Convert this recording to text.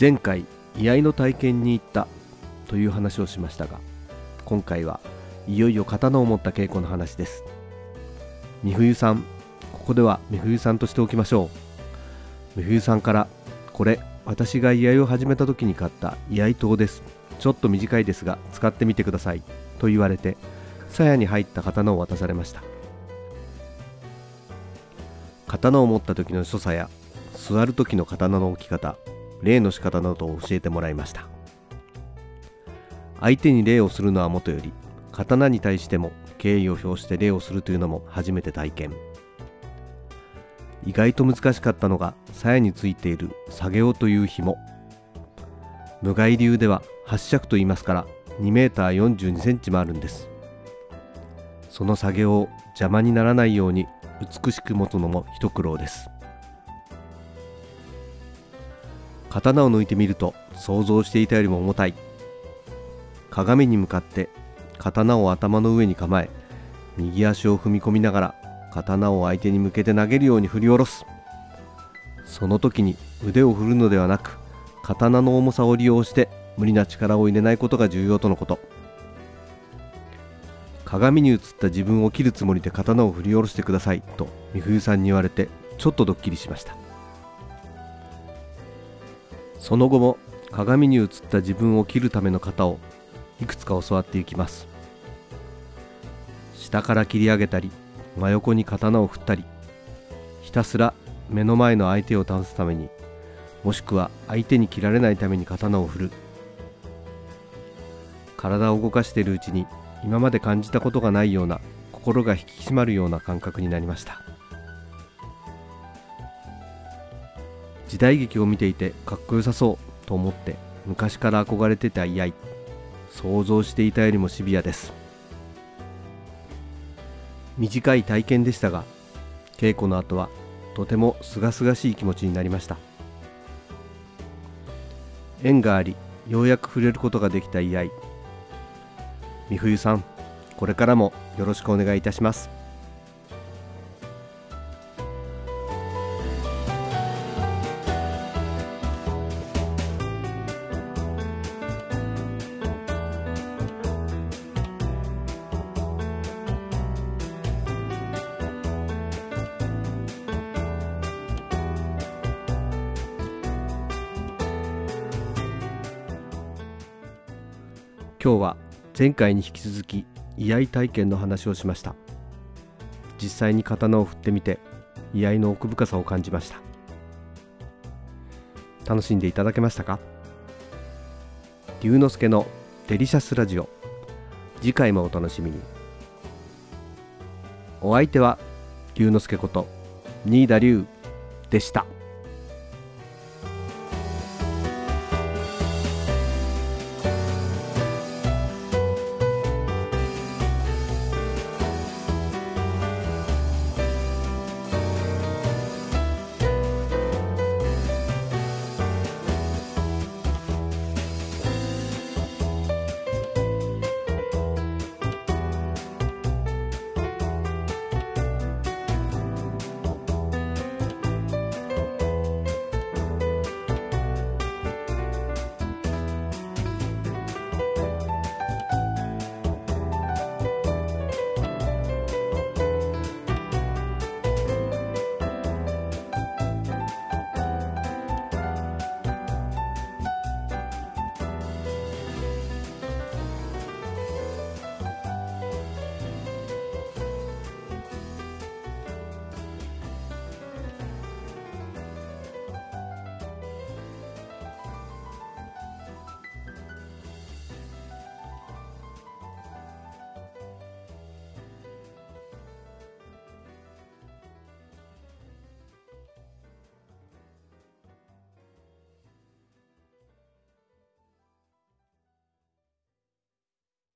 前回居合の体験に行ったという話をしましたが今回はいよいよ刀を持った稽古の話です。美冬さんここでは美冬さんとしておきましょう。美冬さんからこれ私が居合を始めた時に買った居合刀です。ちょっと短いですが使ってみてください。と言われて鞘に入った刀を渡されました。刀を持った時の所作や座る時の刀の置き方礼の仕方などを教えてもらいました。相手に礼をするのはもとより刀に対しても敬意を表して礼をするというのも初めて体験。意外と難しかったのが鞘についている下げ尾という紐無害流では八尺と言いますから2メーター42センチもあるんです。その下げを邪魔にならないように美しく持つのも一苦労です。刀を抜いてみると想像していたよりも重たい。鏡に向かって刀を頭の上に構え右足を踏み込みながら刀を相手に向けて投げるように振り下ろす。その時に腕を振るのではなく刀の重さを利用して無理な力を入れないことが重要とのこと。鏡に映った自分を切るつもりで刀を振り下ろしてくださいと美冬さんに言われてちょっとドッキリしました。その後も鏡に映った自分を切るための型をいくつか教わっていきます。下から切り上げたり真横に刀を振ったりひたすら目の前の相手を倒すためにもしくは相手に切られないために刀を振る。体を動かしているうちに今まで感じたことがないような心が引き締まるような感覚になりました。時代劇を見ていてかっこよさそうと思って昔から憧れてた居合。想像していたよりもシビアです。短い体験でしたが稽古の後はとても清々しい気持ちになりました。縁がありようやく触れることができた居合。美冬さんこれからもよろしくお願いいたします。今日は前回に引き続き居合体験の話をしました。実際に刀を振ってみて居合の奥深さを感じました。楽しんでいただけましたか？龍之介のデリシャスラジオ。次回もお楽しみに。お相手は龍之介こと新田龍でした。